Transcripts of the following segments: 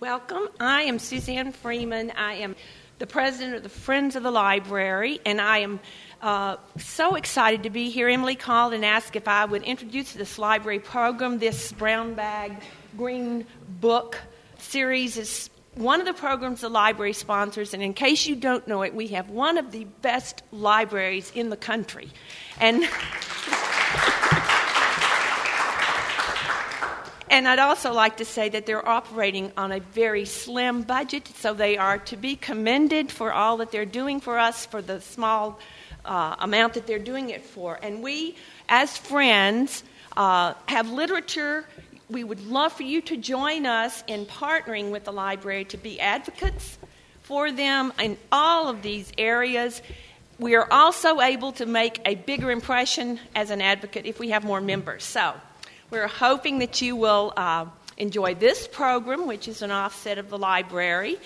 Welcome. I am Suzanne Freeman. I am the president of the Friends of the Library, and I am uh, so excited to be here. Emily called and asked if I would introduce this library program. This brown bag, green book series is one of the programs the library sponsors, and in case you don't know it, we have one of the best libraries in the country. And And I'd also like to say that they're operating on a very slim budget, so they are to be commended for all that they're doing for us, for the small uh, amount that they're doing it for. And we, as friends, uh, have literature. We would love for you to join us in partnering with the library to be advocates for them in all of these areas. We are also able to make a bigger impression as an advocate if we have more members. So, we're hoping that you will uh, enjoy this program, which is an offset of the library.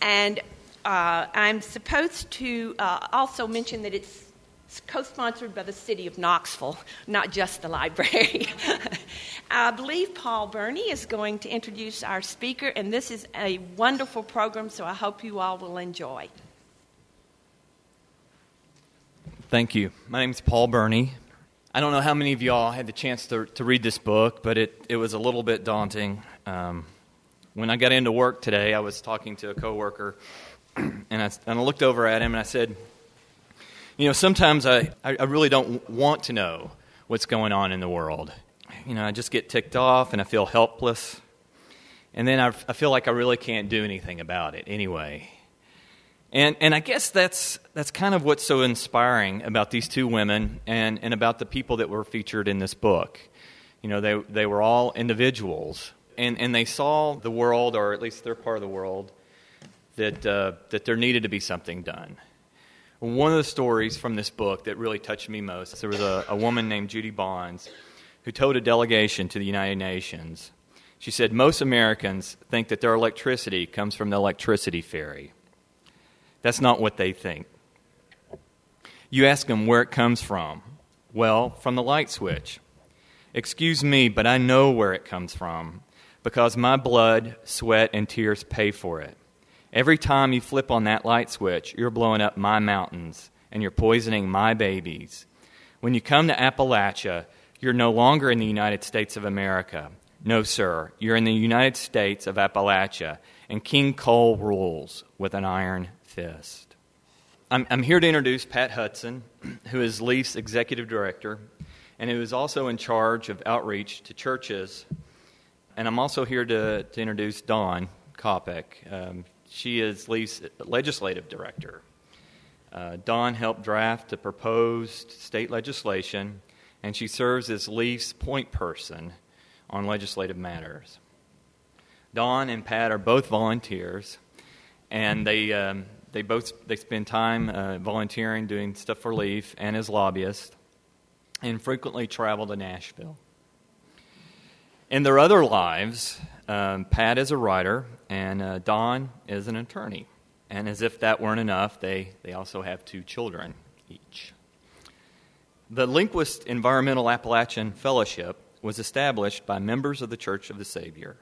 And uh, I'm supposed to uh, also mention that it's co sponsored by the city of Knoxville, not just the library. I believe Paul Burney is going to introduce our speaker, and this is a wonderful program, so I hope you all will enjoy. Thank you. My name is Paul Burney. I don't know how many of y'all had the chance to, to read this book, but it, it was a little bit daunting. Um, when I got into work today, I was talking to a coworker, and I, and I looked over at him and I said, You know, sometimes I, I really don't want to know what's going on in the world. You know, I just get ticked off and I feel helpless. And then I, I feel like I really can't do anything about it anyway. And, and I guess that's, that's kind of what's so inspiring about these two women and, and about the people that were featured in this book. You know, they, they were all individuals, and, and they saw the world, or at least their part of the world, that, uh, that there needed to be something done. One of the stories from this book that really touched me most there was a, a woman named Judy Bonds who told a delegation to the United Nations. She said, Most Americans think that their electricity comes from the electricity fairy. That's not what they think. You ask them where it comes from. Well, from the light switch. Excuse me, but I know where it comes from because my blood, sweat, and tears pay for it. Every time you flip on that light switch, you're blowing up my mountains and you're poisoning my babies. When you come to Appalachia, you're no longer in the United States of America. No, sir. You're in the United States of Appalachia, and King Coal rules with an iron fist. I'm, I'm here to introduce Pat Hudson, who is Leaf's executive director and who is also in charge of outreach to churches. And I'm also here to, to introduce Dawn Kopic. Um, she is Leaf's legislative director. Uh, Dawn helped draft the proposed state legislation, and she serves as Leaf's point person on legislative matters. Dawn and Pat are both volunteers, and they um, they both they spend time uh, volunteering, doing stuff for Leaf and as lobbyists, and frequently travel to Nashville. In their other lives, um, Pat is a writer and uh, Dawn is an attorney. And as if that weren't enough, they, they also have two children each. The Lindquist Environmental Appalachian Fellowship was established by members of the Church of the Savior.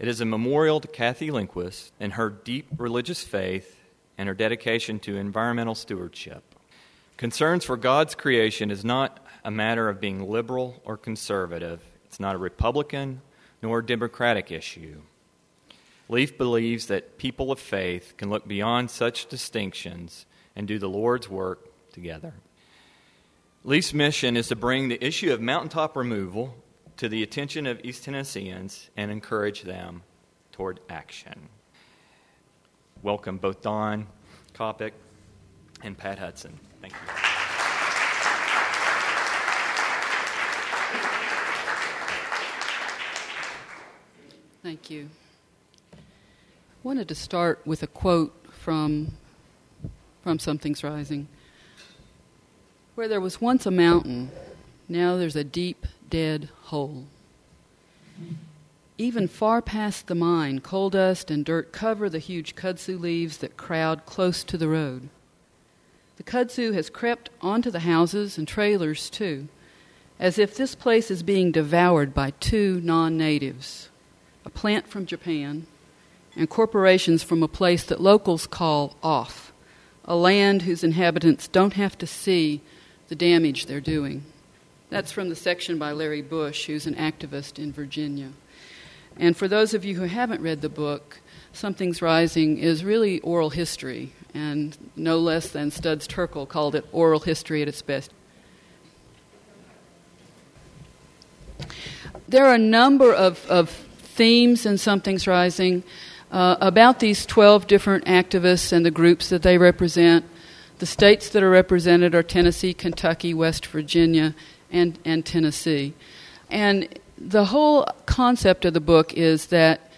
It is a memorial to Kathy Lindquist and her deep religious faith and her dedication to environmental stewardship. Concerns for God's creation is not a matter of being liberal or conservative, it's not a Republican nor a Democratic issue. Leaf believes that people of faith can look beyond such distinctions and do the Lord's work together. Leaf's mission is to bring the issue of mountaintop removal to the attention of East Tennesseans and encourage them toward action welcome both Dawn Kopic and Pat Hudson. Thank you. Thank you. I wanted to start with a quote from, from Something's Rising. Where there was once a mountain, now there's a deep, dead hole. Even far past the mine, coal dust and dirt cover the huge kudzu leaves that crowd close to the road. The kudzu has crept onto the houses and trailers, too, as if this place is being devoured by two non natives a plant from Japan and corporations from a place that locals call off, a land whose inhabitants don't have to see the damage they're doing. That's from the section by Larry Bush, who's an activist in Virginia. And for those of you who haven't read the book, Something's Rising is really oral history, and no less than Studs Terkel called it oral history at its best. There are a number of, of themes in Something's Rising uh, about these 12 different activists and the groups that they represent. The states that are represented are Tennessee, Kentucky, West Virginia, and, and Tennessee. And the whole concept of the book is that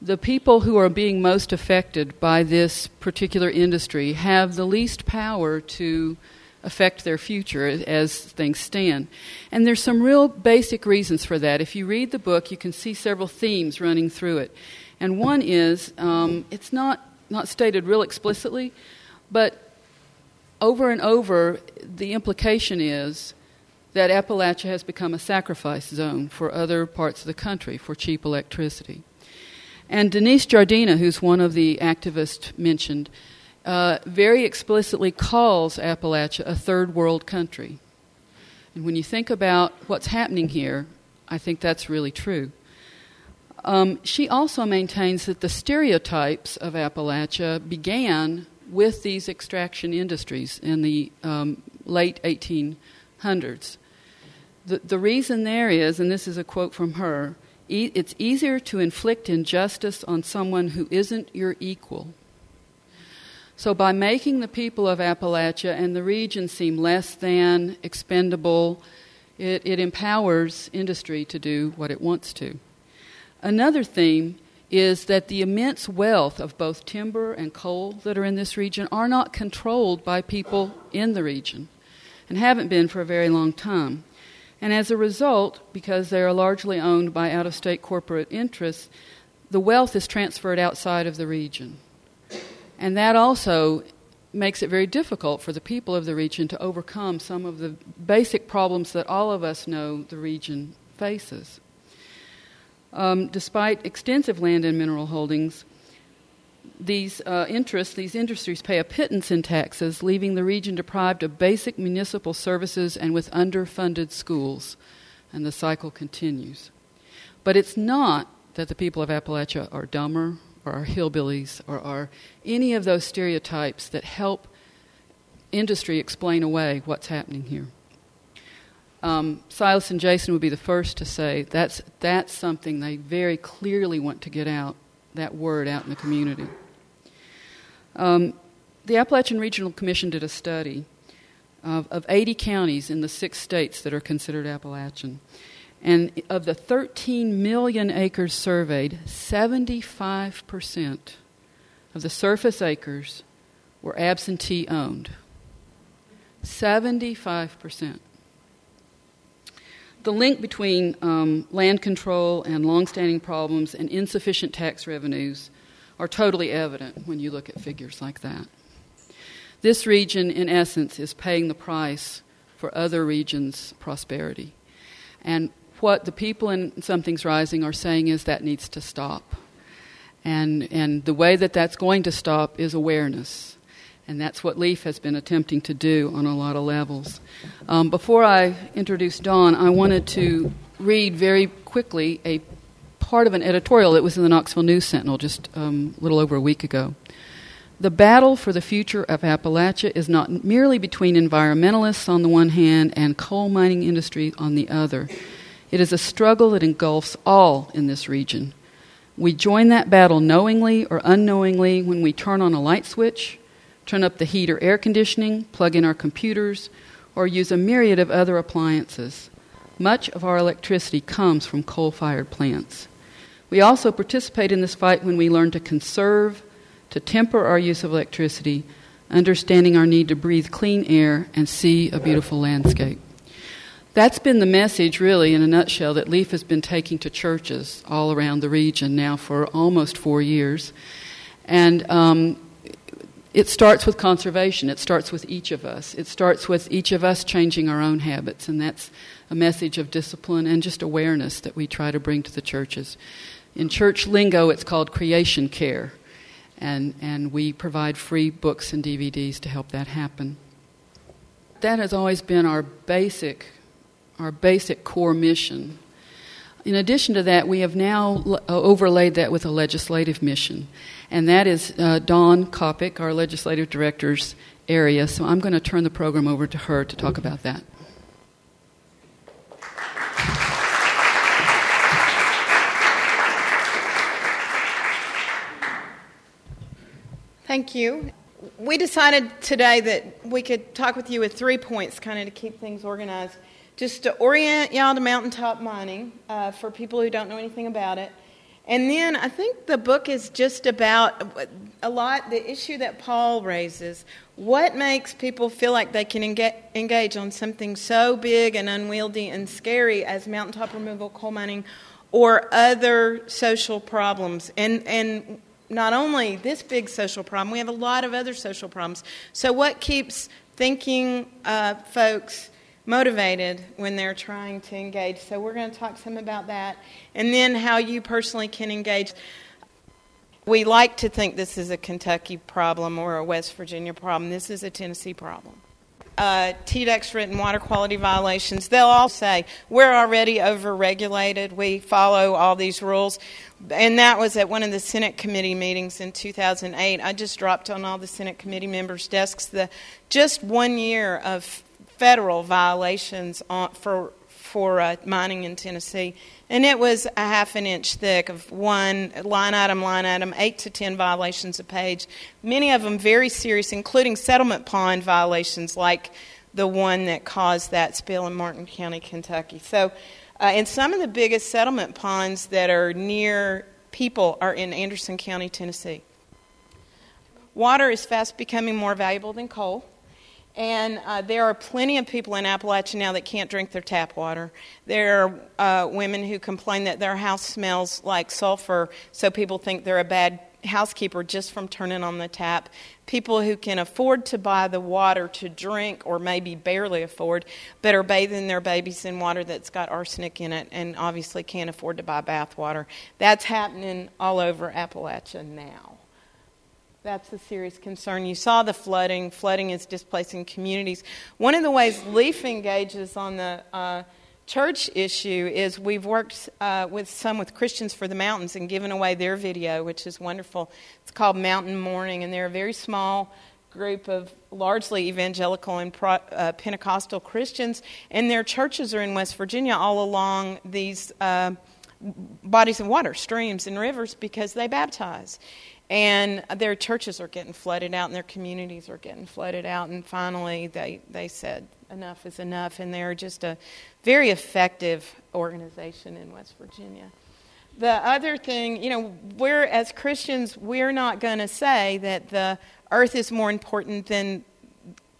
the people who are being most affected by this particular industry have the least power to affect their future as things stand. And there's some real basic reasons for that. If you read the book, you can see several themes running through it. And one is um, it's not, not stated real explicitly, but over and over, the implication is that Appalachia has become a sacrifice zone for other parts of the country for cheap electricity. And Denise Giardina, who's one of the activists mentioned, uh, very explicitly calls Appalachia a third world country. And when you think about what's happening here, I think that's really true. Um, she also maintains that the stereotypes of Appalachia began with these extraction industries in the um, late 1800s. The, the reason there is, and this is a quote from her e- it's easier to inflict injustice on someone who isn't your equal. So, by making the people of Appalachia and the region seem less than expendable, it, it empowers industry to do what it wants to. Another theme is that the immense wealth of both timber and coal that are in this region are not controlled by people in the region and haven't been for a very long time. And as a result, because they are largely owned by out of state corporate interests, the wealth is transferred outside of the region. And that also makes it very difficult for the people of the region to overcome some of the basic problems that all of us know the region faces. Um, despite extensive land and mineral holdings, these uh, interests, these industries pay a pittance in taxes, leaving the region deprived of basic municipal services and with underfunded schools. And the cycle continues. But it's not that the people of Appalachia are dumber or are hillbillies or are any of those stereotypes that help industry explain away what's happening here. Um, Silas and Jason would be the first to say that's, that's something they very clearly want to get out, that word out in the community. Um, the Appalachian Regional Commission did a study of, of 80 counties in the six states that are considered Appalachian. And of the 13 million acres surveyed, 75% of the surface acres were absentee owned. 75%. The link between um, land control and longstanding problems and insufficient tax revenues are totally evident when you look at figures like that. This region, in essence, is paying the price for other regions' prosperity. And what the people in Something's Rising are saying is that needs to stop. And, and the way that that's going to stop is awareness. And that's what LEAF has been attempting to do on a lot of levels. Um, before I introduce Dawn, I wanted to read very quickly a part of an editorial that was in the Knoxville News Sentinel just um, a little over a week ago. The battle for the future of Appalachia is not merely between environmentalists on the one hand and coal mining industry on the other. It is a struggle that engulfs all in this region. We join that battle knowingly or unknowingly when we turn on a light switch, turn up the heat or air conditioning, plug in our computers, or use a myriad of other appliances. Much of our electricity comes from coal fired plants. We also participate in this fight when we learn to conserve, to temper our use of electricity, understanding our need to breathe clean air and see a beautiful landscape. That's been the message, really, in a nutshell, that LEAF has been taking to churches all around the region now for almost four years. And um, it starts with conservation. It starts with each of us. It starts with each of us changing our own habits, and that's a message of discipline and just awareness that we try to bring to the churches. In church lingo, it's called creation care. And, and we provide free books and DVDs to help that happen. That has always been our basic, our basic core mission. In addition to that, we have now uh, overlaid that with a legislative mission, and that is uh, Dawn Kopic, our legislative director's area. So I'm going to turn the program over to her to talk about that. Thank you. We decided today that we could talk with you with three points, kind of to keep things organized. Just to orient y'all to mountaintop mining uh, for people who don't know anything about it. And then I think the book is just about a lot the issue that Paul raises. What makes people feel like they can engage on something so big and unwieldy and scary as mountaintop removal, coal mining, or other social problems? And, and not only this big social problem, we have a lot of other social problems. So, what keeps thinking uh, folks motivated when they're trying to engage? So, we're going to talk some about that, and then how you personally can engage. We like to think this is a Kentucky problem or a West Virginia problem. This is a Tennessee problem uh, TDEC's written water quality violations, they'll all say, We're already overregulated. We follow all these rules. And that was at one of the Senate committee meetings in 2008. I just dropped on all the Senate committee members' desks the just one year of federal violations on, for, for uh, mining in Tennessee and it was a half an inch thick of one line item, line item, eight to ten violations a page. Many of them very serious, including settlement pond violations like the one that caused that spill in Martin County, Kentucky. So, uh, and some of the biggest settlement ponds that are near people are in Anderson County, Tennessee. Water is fast becoming more valuable than coal. And uh, there are plenty of people in Appalachia now that can't drink their tap water. There are uh, women who complain that their house smells like sulfur, so people think they're a bad housekeeper just from turning on the tap. People who can afford to buy the water to drink, or maybe barely afford, but are bathing their babies in water that's got arsenic in it and obviously can't afford to buy bath water. That's happening all over Appalachia now. That's a serious concern. You saw the flooding. Flooding is displacing communities. One of the ways LEAF engages on the uh, church issue is we've worked uh, with some with Christians for the Mountains and given away their video, which is wonderful. It's called Mountain Mourning, and they're a very small group of largely evangelical and pro, uh, Pentecostal Christians, and their churches are in West Virginia all along these uh, bodies of water, streams, and rivers because they baptize and their churches are getting flooded out and their communities are getting flooded out. And finally they, they said enough is enough. And they're just a very effective organization in west virginia. The other thing you know we're as christians we're not going to say that the earth is more important than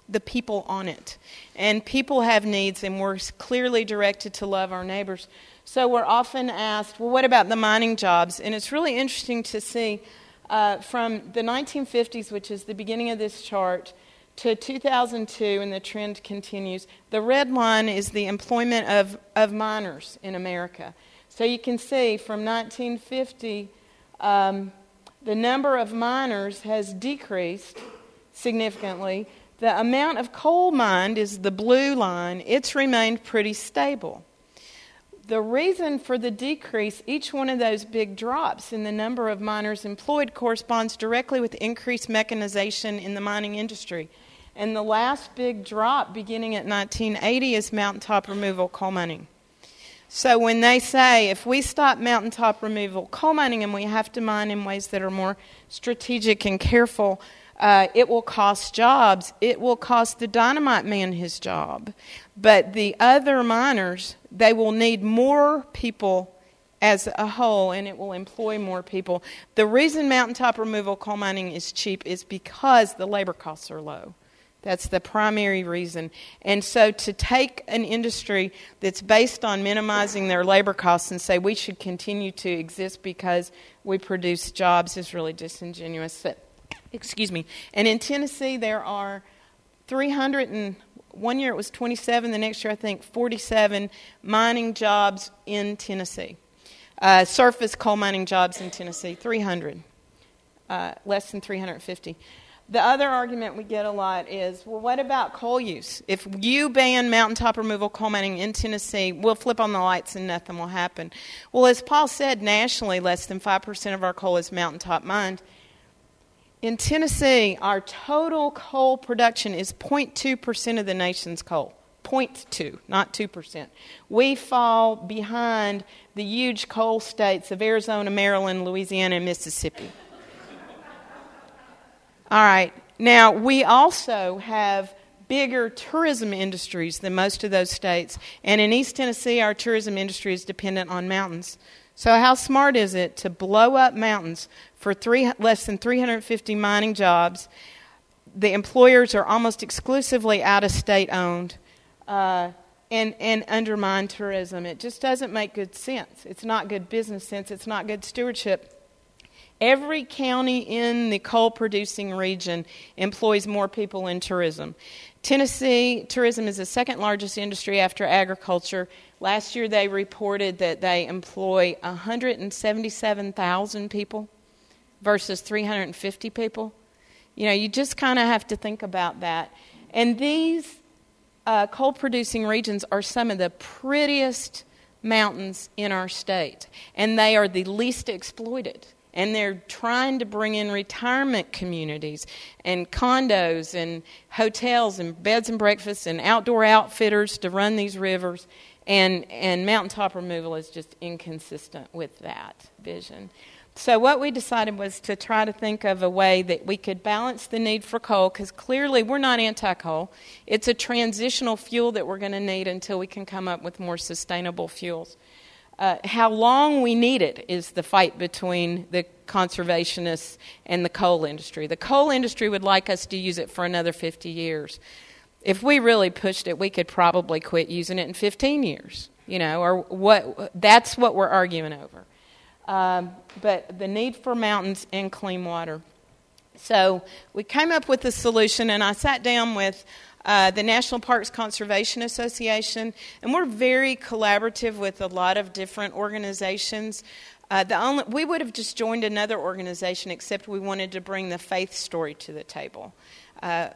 the people on it. And people have needs and we're clearly directed to love our neighbors. So we're often asked well what about the mining jobs? And it's really interesting to see uh, from the 1950s, which is the beginning of this chart, to 2002, and the trend continues. The red line is the employment of, of miners in America. So you can see from 1950, um, the number of miners has decreased significantly. The amount of coal mined is the blue line, it's remained pretty stable the reason for the decrease, each one of those big drops in the number of miners employed corresponds directly with increased mechanization in the mining industry. And the last big drop beginning at 1980 is mountaintop removal coal mining. So when they say if we stop mountaintop removal coal mining and we have to mine in ways that are more strategic and careful, uh, it will cost jobs. It will cost the dynamite man his job. But the other miners, they will need more people as a whole and it will employ more people. The reason mountaintop removal coal mining is cheap is because the labor costs are low. That's the primary reason. And so to take an industry that's based on minimizing their labor costs and say we should continue to exist because we produce jobs is really disingenuous. Excuse me. And in Tennessee, there are 300 and one year it was 27, the next year I think 47 mining jobs in Tennessee. Uh, surface coal mining jobs in Tennessee, 300, uh, less than 350. The other argument we get a lot is well, what about coal use? If you ban mountaintop removal coal mining in Tennessee, we'll flip on the lights and nothing will happen. Well, as Paul said, nationally, less than 5% of our coal is mountaintop mined. In Tennessee, our total coal production is 0.2% of the nation's coal. 0.2, not 2%. We fall behind the huge coal states of Arizona, Maryland, Louisiana, and Mississippi. All right. Now, we also have bigger tourism industries than most of those states. And in East Tennessee, our tourism industry is dependent on mountains. So, how smart is it to blow up mountains for three, less than 350 mining jobs? The employers are almost exclusively out of state owned. Uh, and, and undermine tourism. It just doesn't make good sense. It's not good business sense. It's not good stewardship. Every county in the coal producing region employs more people in tourism. Tennessee tourism is the second largest industry after agriculture. Last year they reported that they employ 177,000 people versus 350 people. You know, you just kind of have to think about that. And these uh, coal producing regions are some of the prettiest mountains in our state, and they are the least exploited and they're trying to bring in retirement communities and condos and hotels and beds and breakfasts and outdoor outfitters to run these rivers and and mountaintop removal is just inconsistent with that vision so what we decided was to try to think of a way that we could balance the need for coal because clearly we're not anti-coal it's a transitional fuel that we're going to need until we can come up with more sustainable fuels uh, how long we need it is the fight between the conservationists and the coal industry. The coal industry would like us to use it for another 50 years. If we really pushed it, we could probably quit using it in 15 years, you know, or what, that's what we're arguing over. Um, but the need for mountains and clean water. So we came up with a solution, and I sat down with uh, the National Parks Conservation Association, and we're very collaborative with a lot of different organizations. Uh, the only, we would have just joined another organization, except we wanted to bring the faith story to the table. Uh,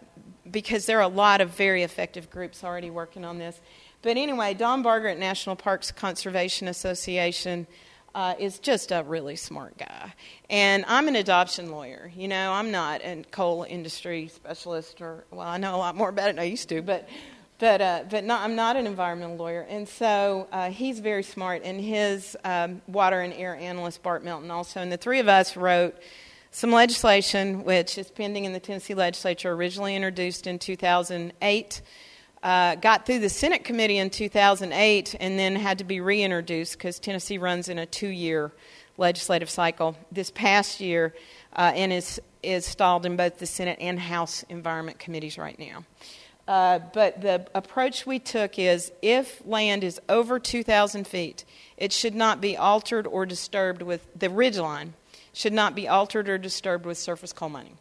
because there are a lot of very effective groups already working on this. But anyway, Don Barger at National Parks Conservation Association uh, is just a really smart guy. And I'm an adoption lawyer. You know, I'm not a coal industry specialist, or, well, I know a lot more about it than I used to, but. But, uh, but not, I'm not an environmental lawyer. And so uh, he's very smart. And his um, water and air analyst, Bart Melton, also. And the three of us wrote some legislation which is pending in the Tennessee legislature, originally introduced in 2008 uh, got through the Senate committee in 2008 and then had to be reintroduced because Tennessee runs in a two year legislative cycle this past year uh, and is, is stalled in both the Senate and House Environment Committees right now. Uh, but the approach we took is if land is over 2,000 feet, it should not be altered or disturbed with the ridge line, should not be altered or disturbed with surface coal mining.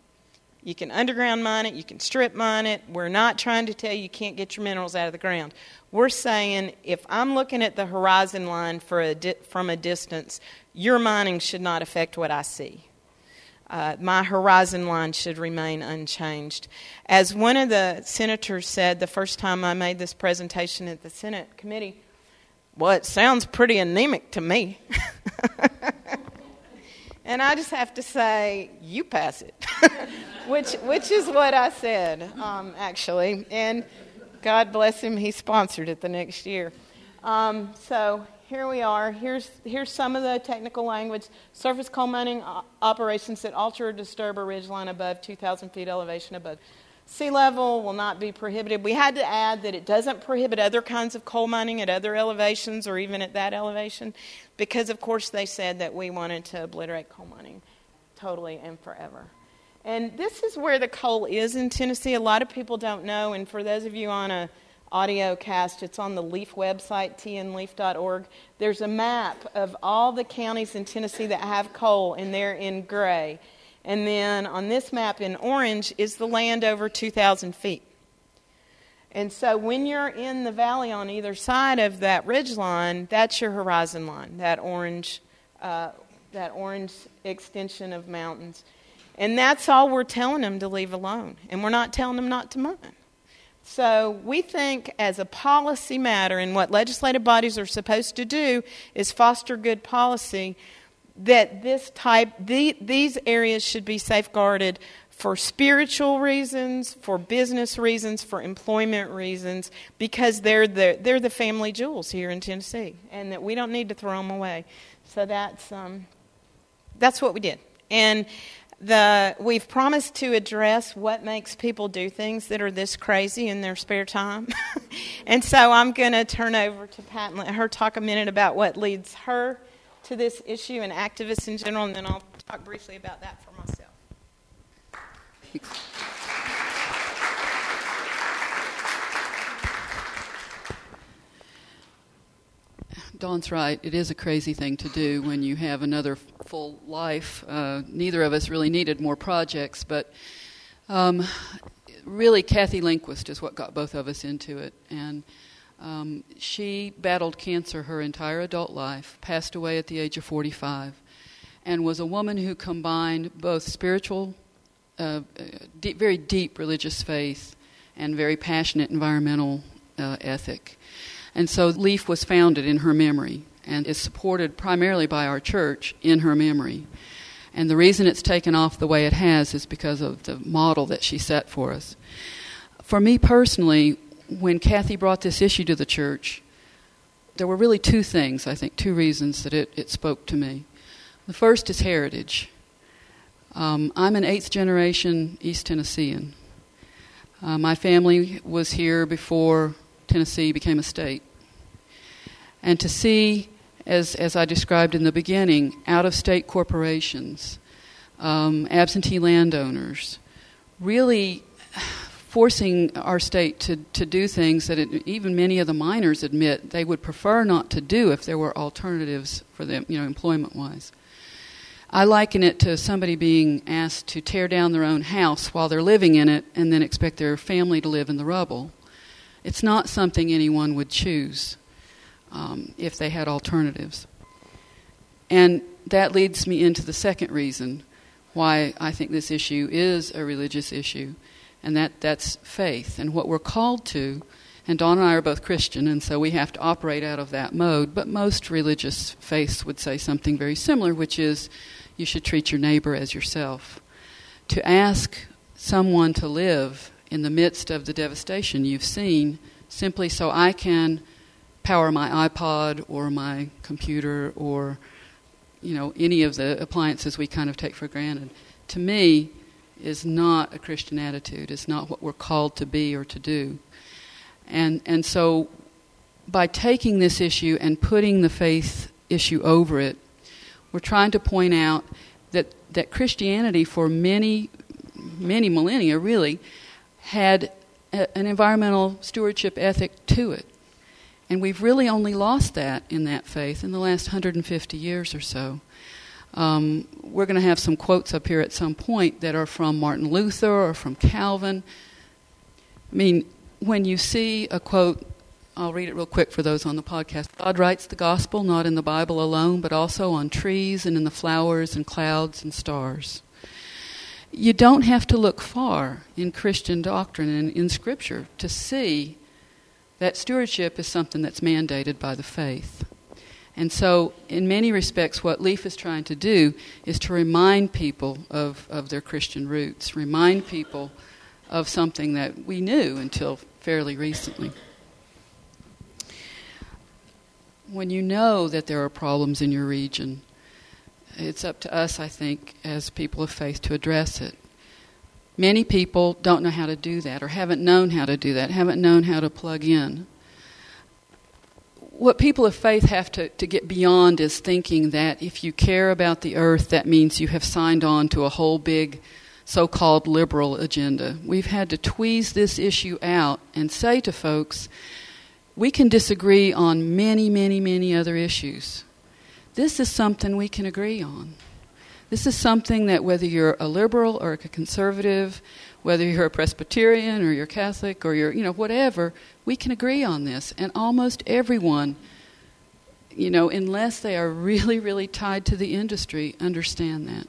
You can underground mine it, you can strip mine it. We're not trying to tell you you can't get your minerals out of the ground. We're saying if I'm looking at the horizon line a di- from a distance, your mining should not affect what I see. Uh, my horizon line should remain unchanged. As one of the senators said the first time I made this presentation at the Senate committee, well, it sounds pretty anemic to me. and I just have to say, you pass it. which which is what I said, um, actually. And God bless him, he sponsored it the next year. Um, so here we are. Here's here's some of the technical language. Surface coal mining operations that alter or disturb a ridgeline above 2,000 feet elevation above sea level will not be prohibited. We had to add that it doesn't prohibit other kinds of coal mining at other elevations or even at that elevation, because of course they said that we wanted to obliterate coal mining totally and forever. And this is where the coal is in Tennessee. A lot of people don't know, and for those of you on a audio cast, it's on the Leaf website, tnleaf.org. There's a map of all the counties in Tennessee that have coal, and they're in gray. And then on this map in orange is the land over 2,000 feet. And so when you're in the valley on either side of that ridge line, that's your horizon line, that orange uh, that orange extension of mountains. And that's all we're telling them to leave alone. And we're not telling them not to mine. So we think, as a policy matter, and what legislative bodies are supposed to do is foster good policy, that this type, the, these areas should be safeguarded for spiritual reasons, for business reasons, for employment reasons, because they're the, they're the family jewels here in Tennessee, and that we don't need to throw them away. So that's, um, that's what we did. And the, we've promised to address what makes people do things that are this crazy in their spare time. and so I'm going to turn over to Pat and let her talk a minute about what leads her to this issue and activists in general, and then I'll talk briefly about that for myself. Dawn's right. It is a crazy thing to do when you have another full life. Uh, neither of us really needed more projects, but um, really, Kathy Lindquist is what got both of us into it. And um, she battled cancer her entire adult life, passed away at the age of 45, and was a woman who combined both spiritual, uh, deep, very deep religious faith and very passionate environmental uh, ethic. And so Leaf was founded in her memory and is supported primarily by our church in her memory. And the reason it's taken off the way it has is because of the model that she set for us. For me personally, when Kathy brought this issue to the church, there were really two things, I think, two reasons that it, it spoke to me. The first is heritage. Um, I'm an eighth generation East Tennessean. Uh, my family was here before Tennessee became a state. And to see, as, as I described in the beginning, out of state corporations, um, absentee landowners, really forcing our state to, to do things that it, even many of the miners admit they would prefer not to do if there were alternatives for them, you know, employment wise. I liken it to somebody being asked to tear down their own house while they're living in it and then expect their family to live in the rubble. It's not something anyone would choose um, if they had alternatives. And that leads me into the second reason why I think this issue is a religious issue and that, that's faith and what we're called to. And Dawn and I are both Christian, and so we have to operate out of that mode. But most religious faiths would say something very similar, which is you should treat your neighbor as yourself. To ask someone to live in the midst of the devastation you've seen simply so I can power my iPod or my computer or you know any of the appliances we kind of take for granted to me is not a Christian attitude. It's not what we're called to be or to do. And, and so, by taking this issue and putting the faith issue over it, we're trying to point out that, that Christianity, for many, many millennia really, had a, an environmental stewardship ethic to it. And we've really only lost that in that faith in the last 150 years or so. Um, we're going to have some quotes up here at some point that are from Martin Luther or from Calvin. I mean, when you see a quote, I'll read it real quick for those on the podcast. God writes the gospel not in the Bible alone, but also on trees and in the flowers and clouds and stars. You don't have to look far in Christian doctrine and in Scripture to see that stewardship is something that's mandated by the faith. And so, in many respects, what Leaf is trying to do is to remind people of, of their Christian roots, remind people of something that we knew until fairly recently. When you know that there are problems in your region, it's up to us, I think, as people of faith, to address it. Many people don't know how to do that, or haven't known how to do that, haven't known how to plug in what people of faith have to, to get beyond is thinking that if you care about the earth, that means you have signed on to a whole big so called liberal agenda. We've had to tweeze this issue out and say to folks, we can disagree on many, many, many other issues. This is something we can agree on. This is something that whether you're a liberal or a conservative, whether you're a Presbyterian or you're Catholic or you're, you know, whatever, we can agree on this. And almost everyone you know, unless they are really, really tied to the industry, understand that.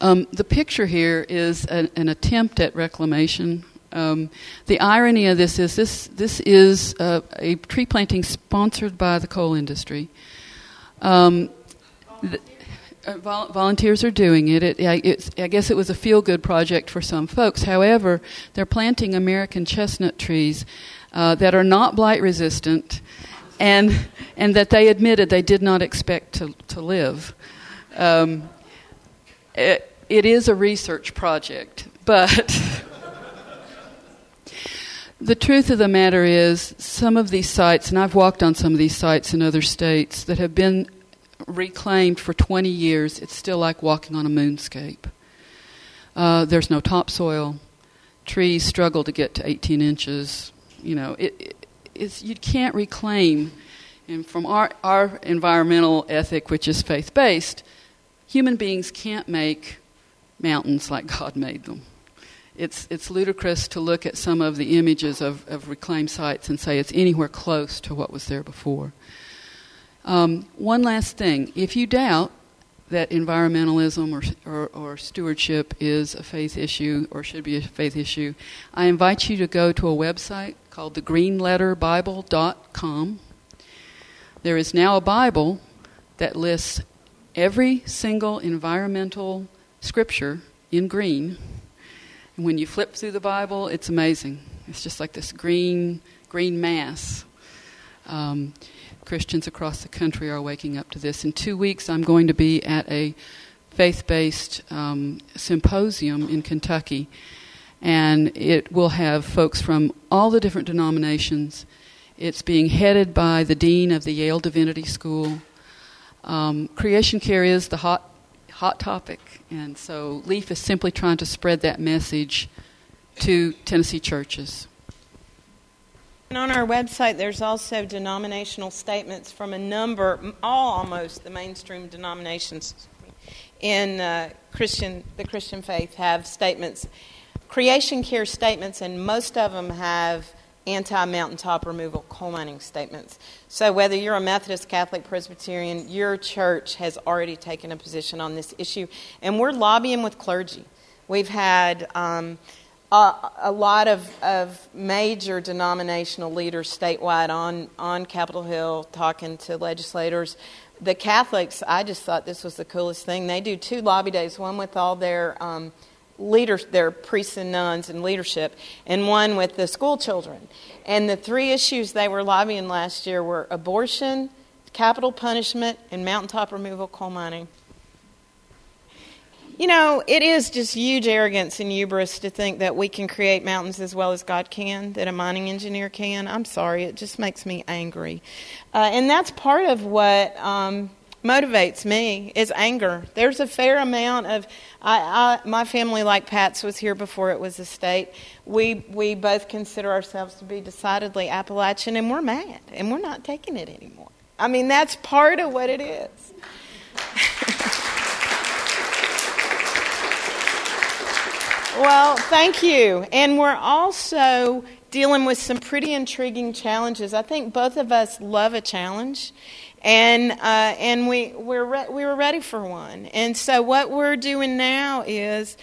Um, the picture here is an, an attempt at reclamation. Um, the irony of this is this this is a tree planting sponsored by the coal industry. Um, the, uh, vol- volunteers are doing it. it I guess it was a feel good project for some folks. However, they're planting American chestnut trees uh, that are not blight resistant and, and that they admitted they did not expect to, to live. Um, it, it is a research project, but the truth of the matter is, some of these sites, and I've walked on some of these sites in other states that have been reclaimed for 20 years, it's still like walking on a moonscape. Uh, there's no topsoil. Trees struggle to get to 18 inches. You know, it, it you can't reclaim. And from our, our environmental ethic, which is faith based, human beings can't make mountains like God made them. It's, it's ludicrous to look at some of the images of, of reclaimed sites and say it's anywhere close to what was there before. Um, one last thing if you doubt that environmentalism or, or, or, stewardship is a faith issue or should be a faith issue, I invite you to go to a website called thegreenletterbible.com. There is now a Bible that lists every single environmental scripture in green. And when you flip through the Bible, it's amazing. It's just like this green, green mass. Um, Christians across the country are waking up to this. In two weeks, I'm going to be at a faith based um, symposium in Kentucky, and it will have folks from all the different denominations. It's being headed by the dean of the Yale Divinity School. Um, creation care is the hot hot topic, and so Leaf is simply trying to spread that message to Tennessee churches. And on our website, there's also denominational statements from a number, all almost the mainstream denominations in uh, Christian, the Christian faith have statements, creation care statements, and most of them have anti mountaintop removal coal mining statements. So, whether you're a Methodist, Catholic, Presbyterian, your church has already taken a position on this issue. And we're lobbying with clergy. We've had um, a, a, lot of, of major denominational leaders statewide on, on Capitol Hill talking to legislators. The Catholics, I just thought this was the coolest thing. They do two lobby days, one with all their um, leaders, their priests and nuns and leadership, and one with the school children. And the three issues they were lobbying last year were abortion, capital punishment, and mountaintop removal coal mining. You know, it is just huge arrogance and hubris to think that we can create mountains as well as God can, that a mining engineer can. I'm sorry, it just makes me angry. Uh, and that's part of what um, motivates me is anger. There's a fair amount of I, I, my family, like Pat's, was here before it was a state. We we both consider ourselves to be decidedly Appalachian, and we're mad, and we're not taking it anymore. I mean, that's part of what it is. Well, thank you. And we're also dealing with some pretty intriguing challenges. I think both of us love a challenge, and uh, and we we're re- we were ready for one. And so what we're doing now is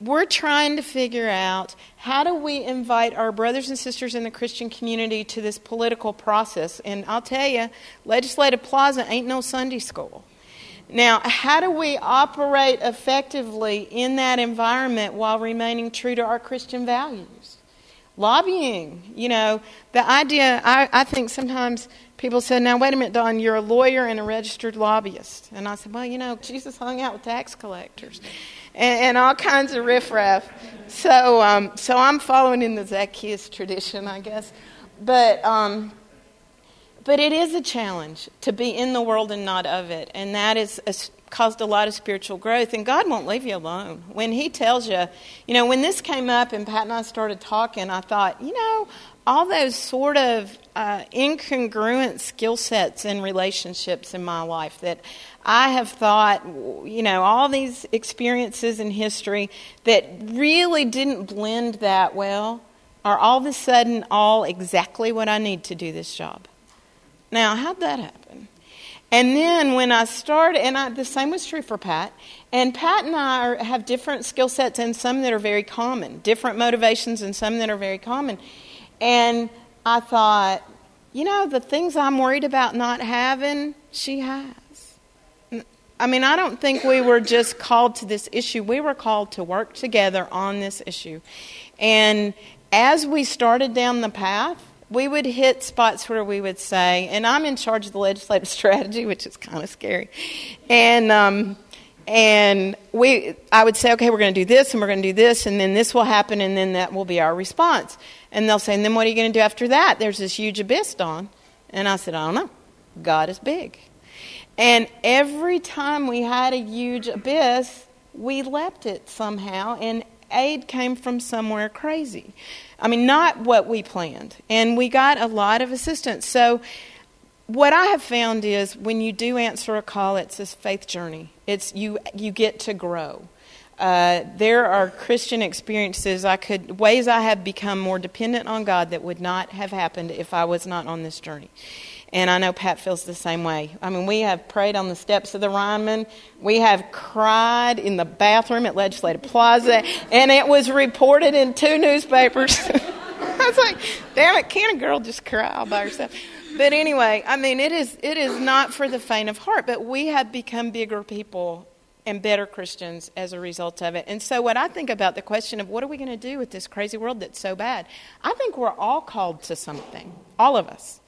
we're trying to figure out how do we invite our brothers and sisters in the Christian community to this political process. And I'll tell you, Legislative Plaza ain't no Sunday school. Now, how do we operate effectively in that environment while remaining true to our Christian values? Lobbying, you know, the idea, I, I think sometimes people said, now, wait a minute, Dawn, you're a lawyer and a registered lobbyist. And I said, well, you know, Jesus hung out with tax collectors and, and all kinds of riffraff. So, um, so I'm following in the Zacchaeus tradition, I guess. But, um, but it is a challenge to be in the world and not of it. And that has caused a lot of spiritual growth. And God won't leave you alone. When He tells you, you know, when this came up and Pat and I started talking, I thought, you know, all those sort of uh, incongruent skill sets and relationships in my life that I have thought, you know, all these experiences in history that really didn't blend that well are all of a sudden all exactly what I need to do this job. Now, how'd that happen? And then when I started, and I, the same was true for Pat, and Pat and I are, have different skill sets and some that are very common, different motivations and some that are very common. And I thought, you know, the things I'm worried about not having, she has. I mean, I don't think we were just called to this issue. We were called to work together on this issue. And as we started down the path, we would hit spots where we would say, and I'm in charge of the legislative strategy, which is kind of scary. And, um, and we, I would say, okay, we're going to do this, and we're going to do this, and then this will happen, and then that will be our response. And they'll say, and then what are you going to do after that? There's this huge abyss, Dawn. And I said, I don't know. God is big. And every time we had a huge abyss, we leapt it somehow, and aid came from somewhere crazy. I mean, not what we planned. And we got a lot of assistance. So, what I have found is when you do answer a call, it's a faith journey. It's you you get to grow. Uh, there are Christian experiences I could ways I have become more dependent on God that would not have happened if I was not on this journey. And I know Pat feels the same way. I mean, we have prayed on the steps of the Ryman. We have cried in the bathroom at Legislative Plaza, and it was reported in two newspapers. I was like, damn it, can a girl just cry all by herself? But anyway, I mean, it is, it is not for the faint of heart, but we have become bigger people and better Christians as a result of it. And so, what I think about the question of what are we going to do with this crazy world that's so bad, I think we're all called to something, all of us.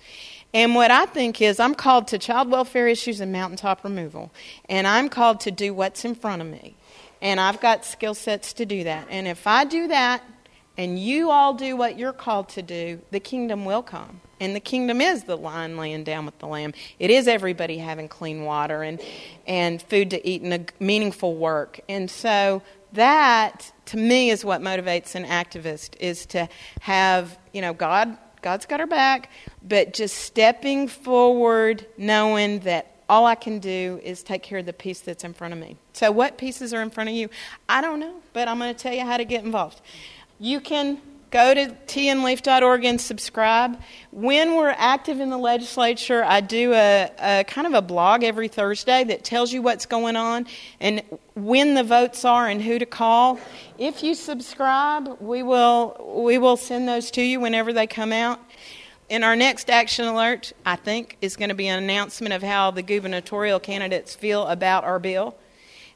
And what I think is, I'm called to child welfare issues and mountaintop removal. And I'm called to do what's in front of me. And I've got skill sets to do that. And if I do that, and you all do what you're called to do, the kingdom will come. And the kingdom is the lion laying down with the lamb. It is everybody having clean water and, and food to eat and a meaningful work. And so that, to me, is what motivates an activist, is to have, you know, God God's got our back, but just stepping forward, knowing that all I can do is take care of the piece that's in front of me. So, what pieces are in front of you? I don't know, but I'm going to tell you how to get involved. You can go to tnleaf.org and subscribe. When we're active in the legislature, I do a, a, kind of a blog every Thursday that tells you what's going on and when the votes are and who to call. If you subscribe, we will we will send those to you whenever they come out. In our next action alert, I think, is going to be an announcement of how the gubernatorial candidates feel about our bill,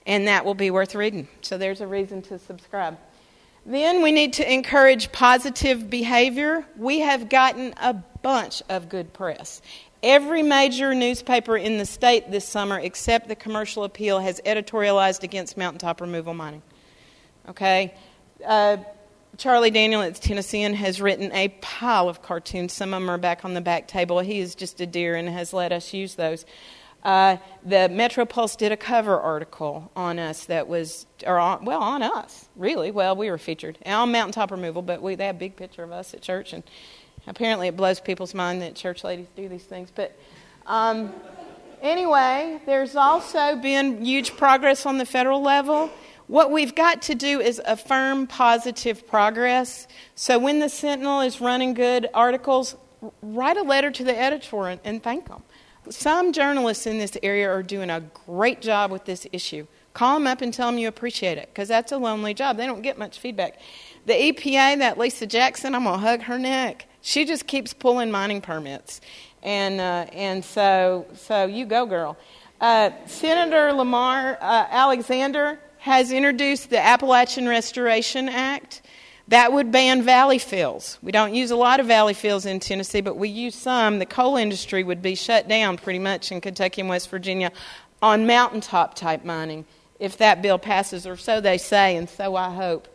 and that will be worth reading. So there's a reason to subscribe. Then we need to encourage positive behavior. We have gotten a bunch of good press. Every major newspaper in the state this summer, except the Commercial Appeal, has editorialized against mountaintop removal mining. Okay? Uh, Charlie Daniel at Tennessean has written a pile of cartoons. Some of them are back on the back table. He is just a dear and has let us use those. Uh, the Metro Pulse did a cover article on us that was, or on, well, on us, really. Well, we were featured on mountaintop removal, but we, they had a big picture of us at church, and apparently it blows people's mind that church ladies do these things. But um, anyway, there's also been huge progress on the federal level. What we've got to do is affirm positive progress. So when the Sentinel is running good articles, write a letter to the editor and, and thank them some journalists in this area are doing a great job with this issue. Call them up and tell them you appreciate it because that's a lonely job. They don't get much feedback. The EPA, that Lisa Jackson, I'm going to hug her neck. She just keeps pulling mining permits. And, uh, and so, so you go, girl. Uh, Senator Lamar uh, Alexander has introduced the Appalachian Restoration Act. That would ban valley fills. We don't use a lot of valley fills in Tennessee, but we use some. The coal industry would be shut down pretty much in Kentucky and West Virginia on mountaintop type mining if that bill passes, or so they say, and so I hope.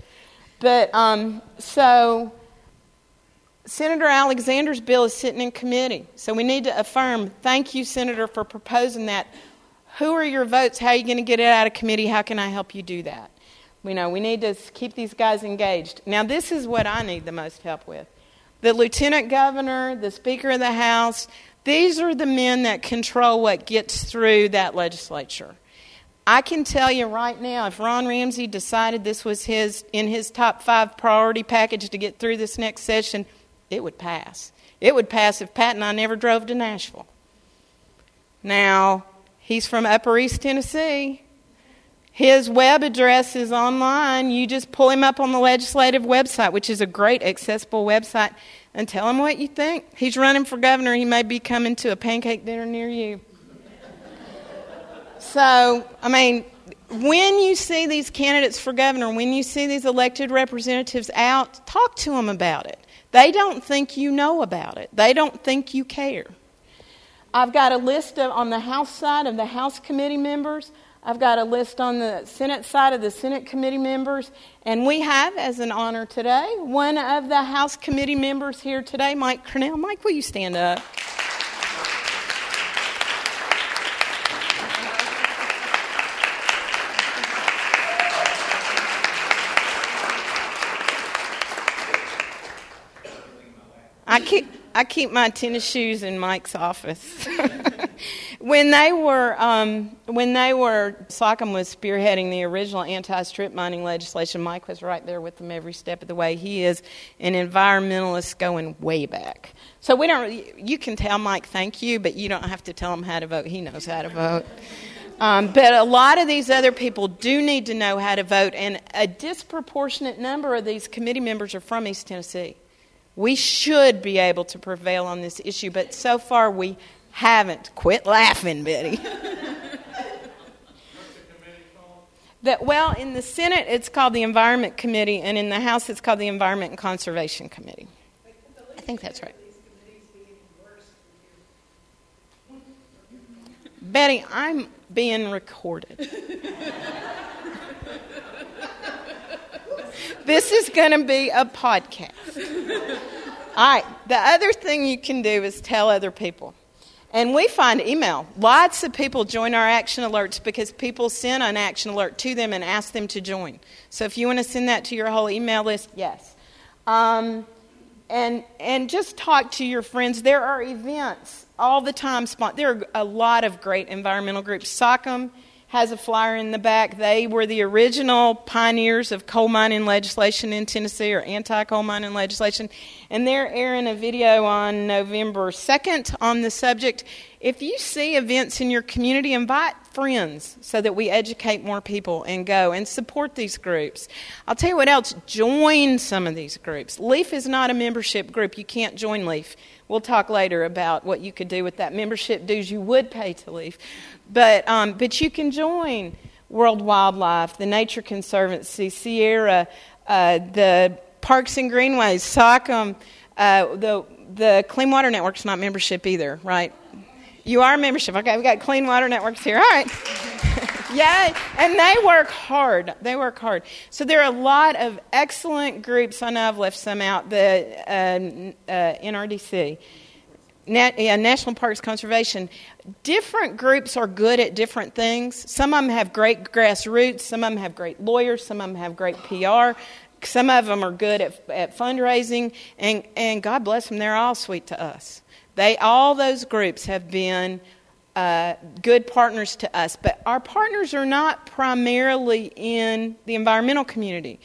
But um, so Senator Alexander's bill is sitting in committee. So we need to affirm thank you, Senator, for proposing that. Who are your votes? How are you going to get it out of committee? How can I help you do that? You know, we need to keep these guys engaged. Now, this is what I need the most help with. The lieutenant governor, the speaker of the House, these are the men that control what gets through that legislature. I can tell you right now, if Ron Ramsey decided this was his in his top five priority package to get through this next session, it would pass. It would pass if Pat and I never drove to Nashville. Now, he's from Upper East Tennessee. His web address is online. You just pull him up on the legislative website, which is a great accessible website, and tell him what you think. He's running for governor. He may be coming to a pancake dinner near you. so, I mean, when you see these candidates for governor, when you see these elected representatives out, talk to them about it. They don't think you know about it, they don't think you care. I've got a list of, on the House side of the House committee members. I've got a list on the Senate side of the Senate committee members. And we have, as an honor today, one of the House committee members here today, Mike Kernell. Mike, will you stand up? I keep I keep my tennis shoes in Mike's office. when they were um, when they were SOCM was spearheading the original anti-strip mining legislation. Mike was right there with them every step of the way. He is an environmentalist going way back. So we don't. You can tell Mike thank you, but you don't have to tell him how to vote. He knows how to vote. Um, but a lot of these other people do need to know how to vote, and a disproportionate number of these committee members are from East Tennessee. We should be able to prevail on this issue, but so far we haven't. Quit laughing, Betty. that well, in the Senate it's called the Environment Committee, and in the House it's called the Environment and Conservation Committee. I think that's right. Betty, I'm being recorded. this is going to be a podcast. All right, the other thing you can do is tell other people. And we find email. Lots of people join our action alerts because people send an action alert to them and ask them to join. So if you want to send that to your whole email list, yes. Um, and and just talk to your friends. There are events all the time. There are a lot of great environmental groups. SOCM has a flyer in the back. They were the original pioneers of coal mining legislation in Tennessee or anti coal mining legislation. And they're airing a video on November 2nd on the subject. If you see events in your community, invite friends so that we educate more people and go and support these groups. I'll tell you what else join some of these groups. LEAF is not a membership group. You can't join LEAF. We'll talk later about what you could do with that membership dues you would pay to LEAF. But, um, but you can join World Wildlife, the Nature Conservancy, Sierra, uh, the Parks and Greenways, SOCM, uh, the, the Clean Water Network's not membership either, right? You are membership. Okay, we've got Clean Water Networks here. All right. Yay. and they work hard. They work hard. So there are a lot of excellent groups. I know I've left some out. The uh, uh, NRDC Nat, yeah, National Parks Conservation, different groups are good at different things. Some of them have great grassroots, some of them have great lawyers, some of them have great PR, some of them are good at, at fundraising, and, and God bless them, they're all sweet to us. They, all those groups have been uh, good partners to us, but our partners are not primarily in the environmental community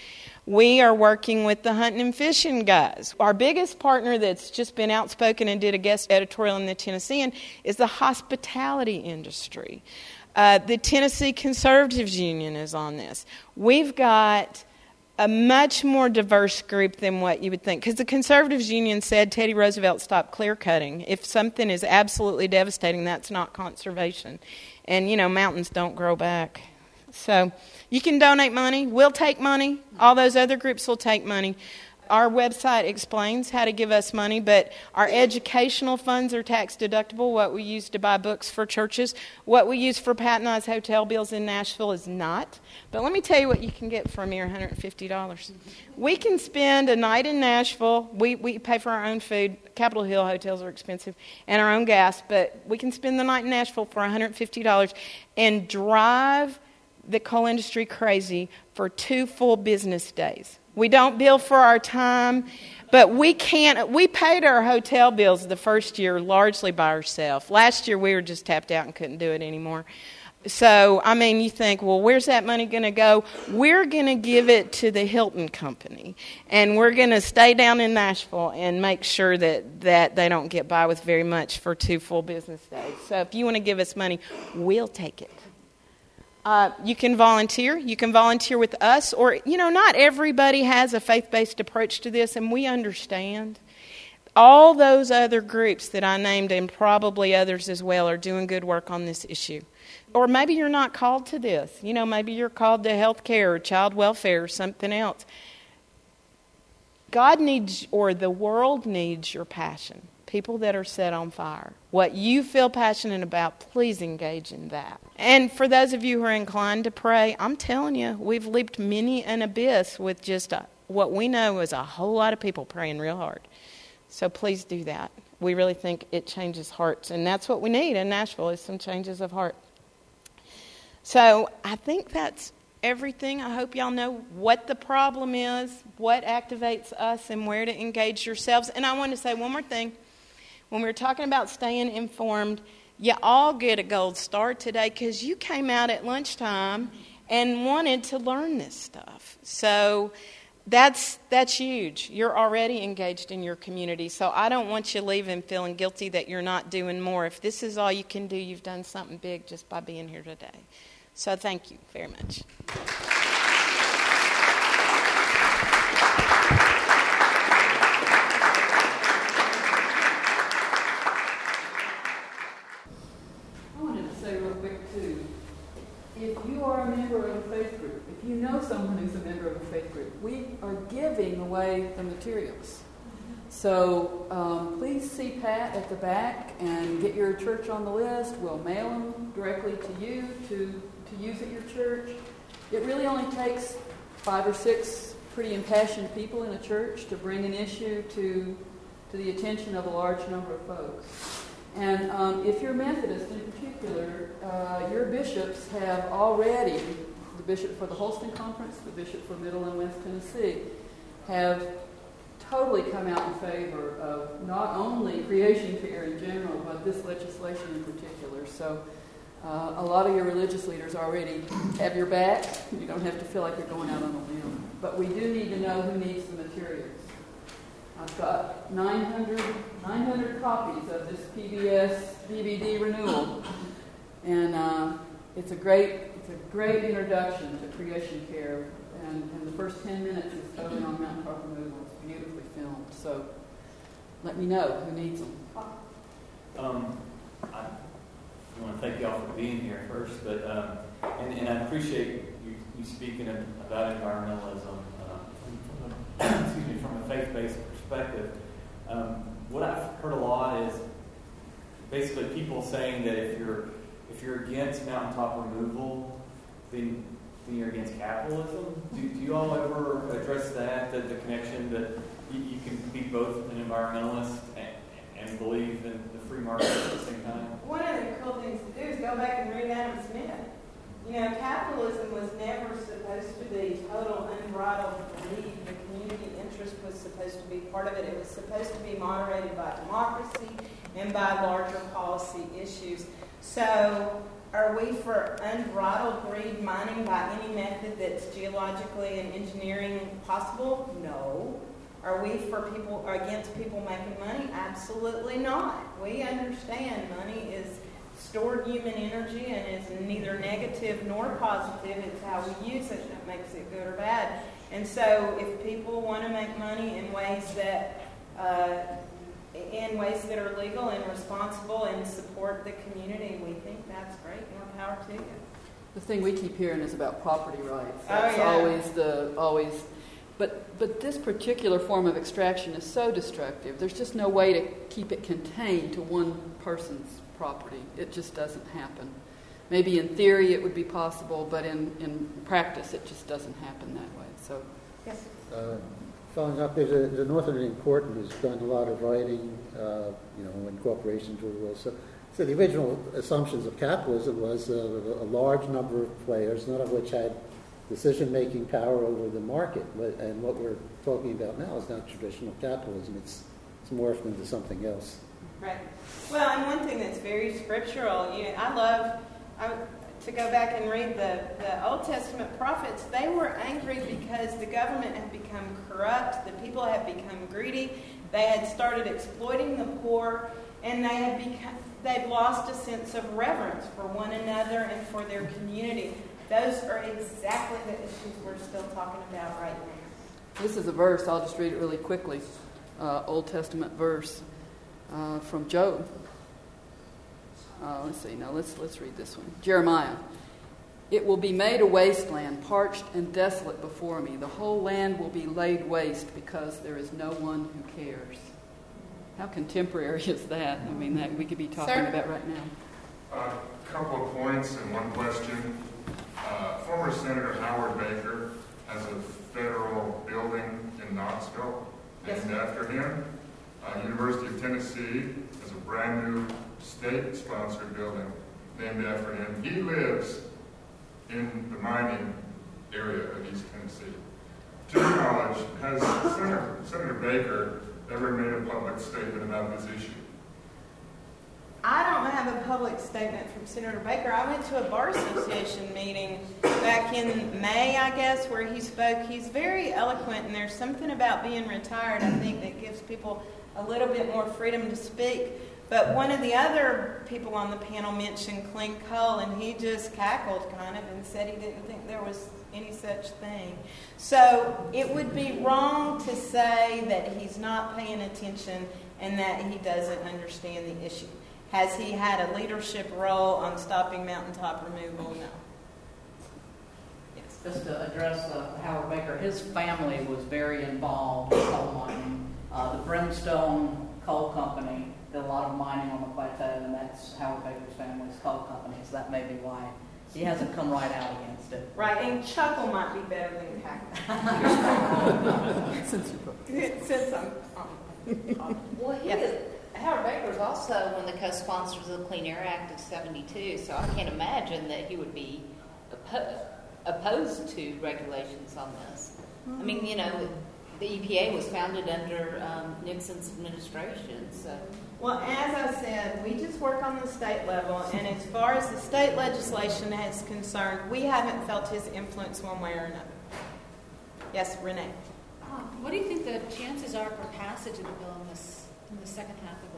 we are working with the hunting and fishing guys. Our biggest partner that's just been outspoken and did a guest editorial in the Tennessean is the hospitality industry. Uh, the Tennessee Conservatives Union is on this. We've got a much more diverse group than what you would think. Because the Conservatives Union said Teddy Roosevelt stopped clear cutting. If something is absolutely devastating, that's not conservation. And, you know, mountains don't grow back. So you can donate money. We'll take money. All those other groups will take money. Our website explains how to give us money, but our educational funds are tax deductible. What we use to buy books for churches, what we use for patronized hotel bills in Nashville is not. But let me tell you what you can get for a mere $150. We can spend a night in Nashville. We, we pay for our own food. Capitol Hill hotels are expensive, and our own gas, but we can spend the night in Nashville for $150 and drive the coal industry crazy for two full business days. We don't bill for our time, but we can't. We paid our hotel bills the first year largely by ourselves. Last year we were just tapped out and couldn't do it anymore. So, I mean, you think, well, where's that money going to go? We're going to give it to the Hilton Company, and we're going to stay down in Nashville and make sure that, that they don't get by with very much for two full business days. So, if you want to give us money, we'll take it. Uh, you can volunteer. You can volunteer with us, or, you know, not everybody has a faith based approach to this, and we understand. All those other groups that I named, and probably others as well, are doing good work on this issue. Or maybe you're not called to this. You know, maybe you're called to health care or child welfare or something else. God needs, or the world needs your passion. People that are set on fire. What you feel passionate about, please engage in that. And for those of you who are inclined to pray, I'm telling you, we've leaped many an abyss with just a, what we know is a whole lot of people praying real hard. So please do that. We really think it changes hearts, and that's what we need in Nashville is some changes of heart. So I think that's everything. I hope y'all know what the problem is, what activates us, and where to engage yourselves. And I want to say one more thing. When we are talking about staying informed, you all get a gold star today because you came out at lunchtime and wanted to learn this stuff. So that's that's huge. You're already engaged in your community. So I don't want you leaving feeling guilty that you're not doing more. If this is all you can do, you've done something big just by being here today. So thank you very much. I wanted to say real quick too, if you are a member of a faith group, if you know someone who's a member of a faith group, we are giving away the materials. So um, please see Pat at the back and get your church on the list. We'll mail them directly to you to to use at your church. It really only takes five or six pretty impassioned people in a church to bring an issue to, to the attention of a large number of folks. And um, if you're Methodist in particular, uh, your bishops have already, the bishop for the Holston Conference, the bishop for Middle and West Tennessee, have totally come out in favor of not only creation care in general, but this legislation in particular. So uh, a lot of your religious leaders already have your back. You don't have to feel like you're going out on a limb. But we do need to know who needs the materials. I've got 900, 900 copies of this PBS DVD renewal, and uh, it's a great it's a great introduction to creation care. And, and the first 10 minutes is totally on mountaintop removal. It's beautifully filmed. So let me know who needs them. Um, I, want to thank you all for being here first, but um, and, and, I appreciate you, you speaking about environmentalism. Uh, excuse me, from a faith-based perspective. Um, what I've heard a lot is basically people saying that if you're if you're against mountaintop removal, then then you're against capitalism. Do, do you all ever address that? That the connection that you, can be both an environmentalist and, and believe in the free market at the same time? One of the cool things to do is go back and read Adam Smith. You know, capitalism was never supposed to be total unbridled greed. The community interest was supposed to be part of it. It was supposed to be moderated by democracy and by larger policy issues. So, are we for unbridled greed mining by any method that's geologically and engineering possible? No. Are we for people against people making money? Absolutely not. We understand money is stored human energy and is neither negative nor positive. It's how we use it that makes it good or bad. And so, if people want to make money in ways that uh, in ways that are legal and responsible and support the community, we think that's great. More power to you. The thing we keep hearing is about property rights. Oh, That's yeah. always the always but, but this particular form of extraction is so destructive. There's just no way to keep it contained to one person's property. It just doesn't happen. Maybe in theory it would be possible, but in, in practice it just doesn't happen that way. So, yes. Uh, following up, there's a, the Northern Indian Court has done a lot of writing, uh, you know, when corporations were rules. So, so the original assumptions of capitalism was uh, a large number of players, none of which had decision-making power over the market. And what we're talking about now is not traditional capitalism. It's, it's morphed into something else. Right. Well, and one thing that's very scriptural, you know, I love, I, to go back and read the, the Old Testament prophets, they were angry because the government had become corrupt, the people had become greedy, they had started exploiting the poor, and they had become, they'd lost a sense of reverence for one another and for their community. Those are exactly the issues we're still talking about right now. This is a verse, I'll just read it really quickly. Uh, Old Testament verse uh, from Job. Uh, let's see, now let's, let's read this one. Jeremiah. It will be made a wasteland, parched and desolate before me. The whole land will be laid waste because there is no one who cares. How contemporary is that? I mean, that we could be talking Sir? about right now. A uh, couple of points and one question. Uh, former Senator Howard Baker has a federal building in Knoxville Yes, named after him. Uh, University of Tennessee has a brand new state-sponsored building named after him. He lives in the mining area of East Tennessee. To your knowledge, has Senator, Senator Baker ever made a public statement about this issue? I don't have a public statement from Senator Baker. I went to a bar association meeting back in May, I guess, where he spoke. He's very eloquent, and there's something about being retired, I think, that gives people a little bit more freedom to speak. But one of the other people on the panel mentioned clean coal, and he just cackled kind of and said he didn't think there was any such thing. So it would be wrong to say that he's not paying attention and that he doesn't understand the issue. Has he had a leadership role on stopping mountaintop removal? No. Yes. Just to address uh, Howard Baker, his family was very involved in coal mining. Uh, the Brimstone Coal Company did a lot of mining on the plateau, and that's Howard Baker's family's coal company, so that may be why he hasn't come right out against it. Right, and chuckle might be better than cackle. Since since I'm on. Well, he Yes. was, Howard Baker was also one of the co-sponsors of the Clean Air Act of 72, so I can't imagine that he would be oppo- opposed to regulations on this. I mean, you know, the EPA was founded under um, Nixon's administration, so. Well, as I said, we just work on the state level, and as far as the state legislation is concerned, we haven't felt his influence one way or another. Yes, Renee. What do you think the chances are for passage of the bill in this, in the second half of this session?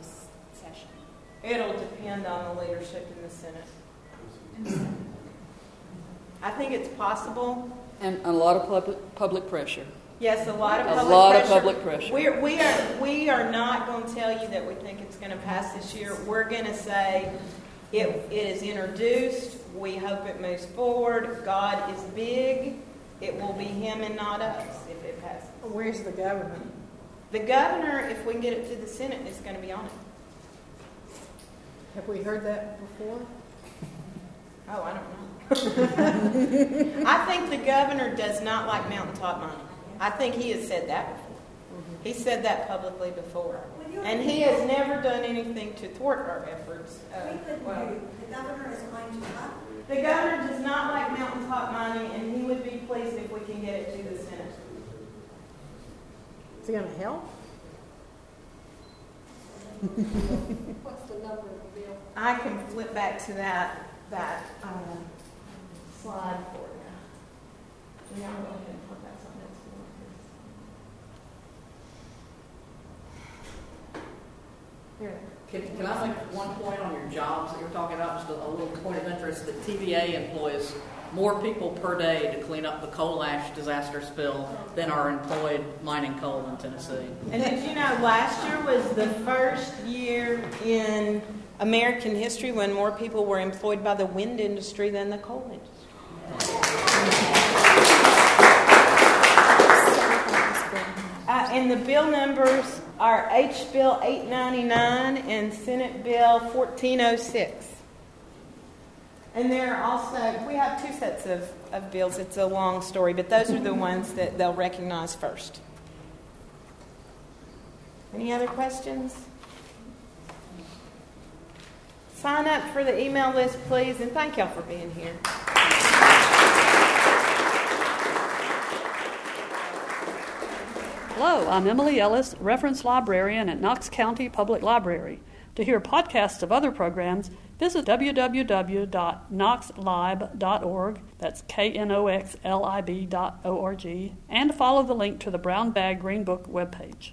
It'll depend on the leadership in the Senate. I think it's possible. And a lot of public, public pressure. Yes, a lot of public A public lot of pressure. public pressure. We're, we are, we are not going to tell you that we think it's going to pass this year. We're going to say it, it is introduced. We hope it moves forward. God is big. It will be him and not us if it passes. Where's the governor? The governor, if we can get it to the Senate, is going to be on it. Have we heard that before? Oh, I don't know. I think the governor does not like mountaintop mining. I think he has said that before. He said that publicly before. And he has never done anything to thwart our efforts. Uh, well, The governor is going to cut. the governor does not like mountaintop mining, and he would be pleased if we can get it to the Senate. Is it going to help? What's the number of the bill? I can flip back to that that um, slide for you. Yeah, I'm going to flip that something else. Here. Can, can I make one point on your jobs that you were talking about? Just a, a little point of interest that TVA employs more people per day to clean up the coal ash disaster spill than are employed mining coal in Tennessee. And did you know last year was the first year in American history when more people were employed by the wind industry than the coal industry? Uh, and the bill numbers are H Bill 899 and Senate Bill 1406. And there are also, we have two sets of, of bills. It's a long story, but those are the ones that they'll recognize first. Any other questions? Sign up for the email list, please, and thank y'all for being here. Hello, I'm Emily Ellis, Reference Librarian at Knox County Public Library. To hear podcasts of other programs, visit www.knoxlib.org, that's K-N-O-X-L-I-B dot O-R-G, and follow the link to the Brown Bag Green Book webpage.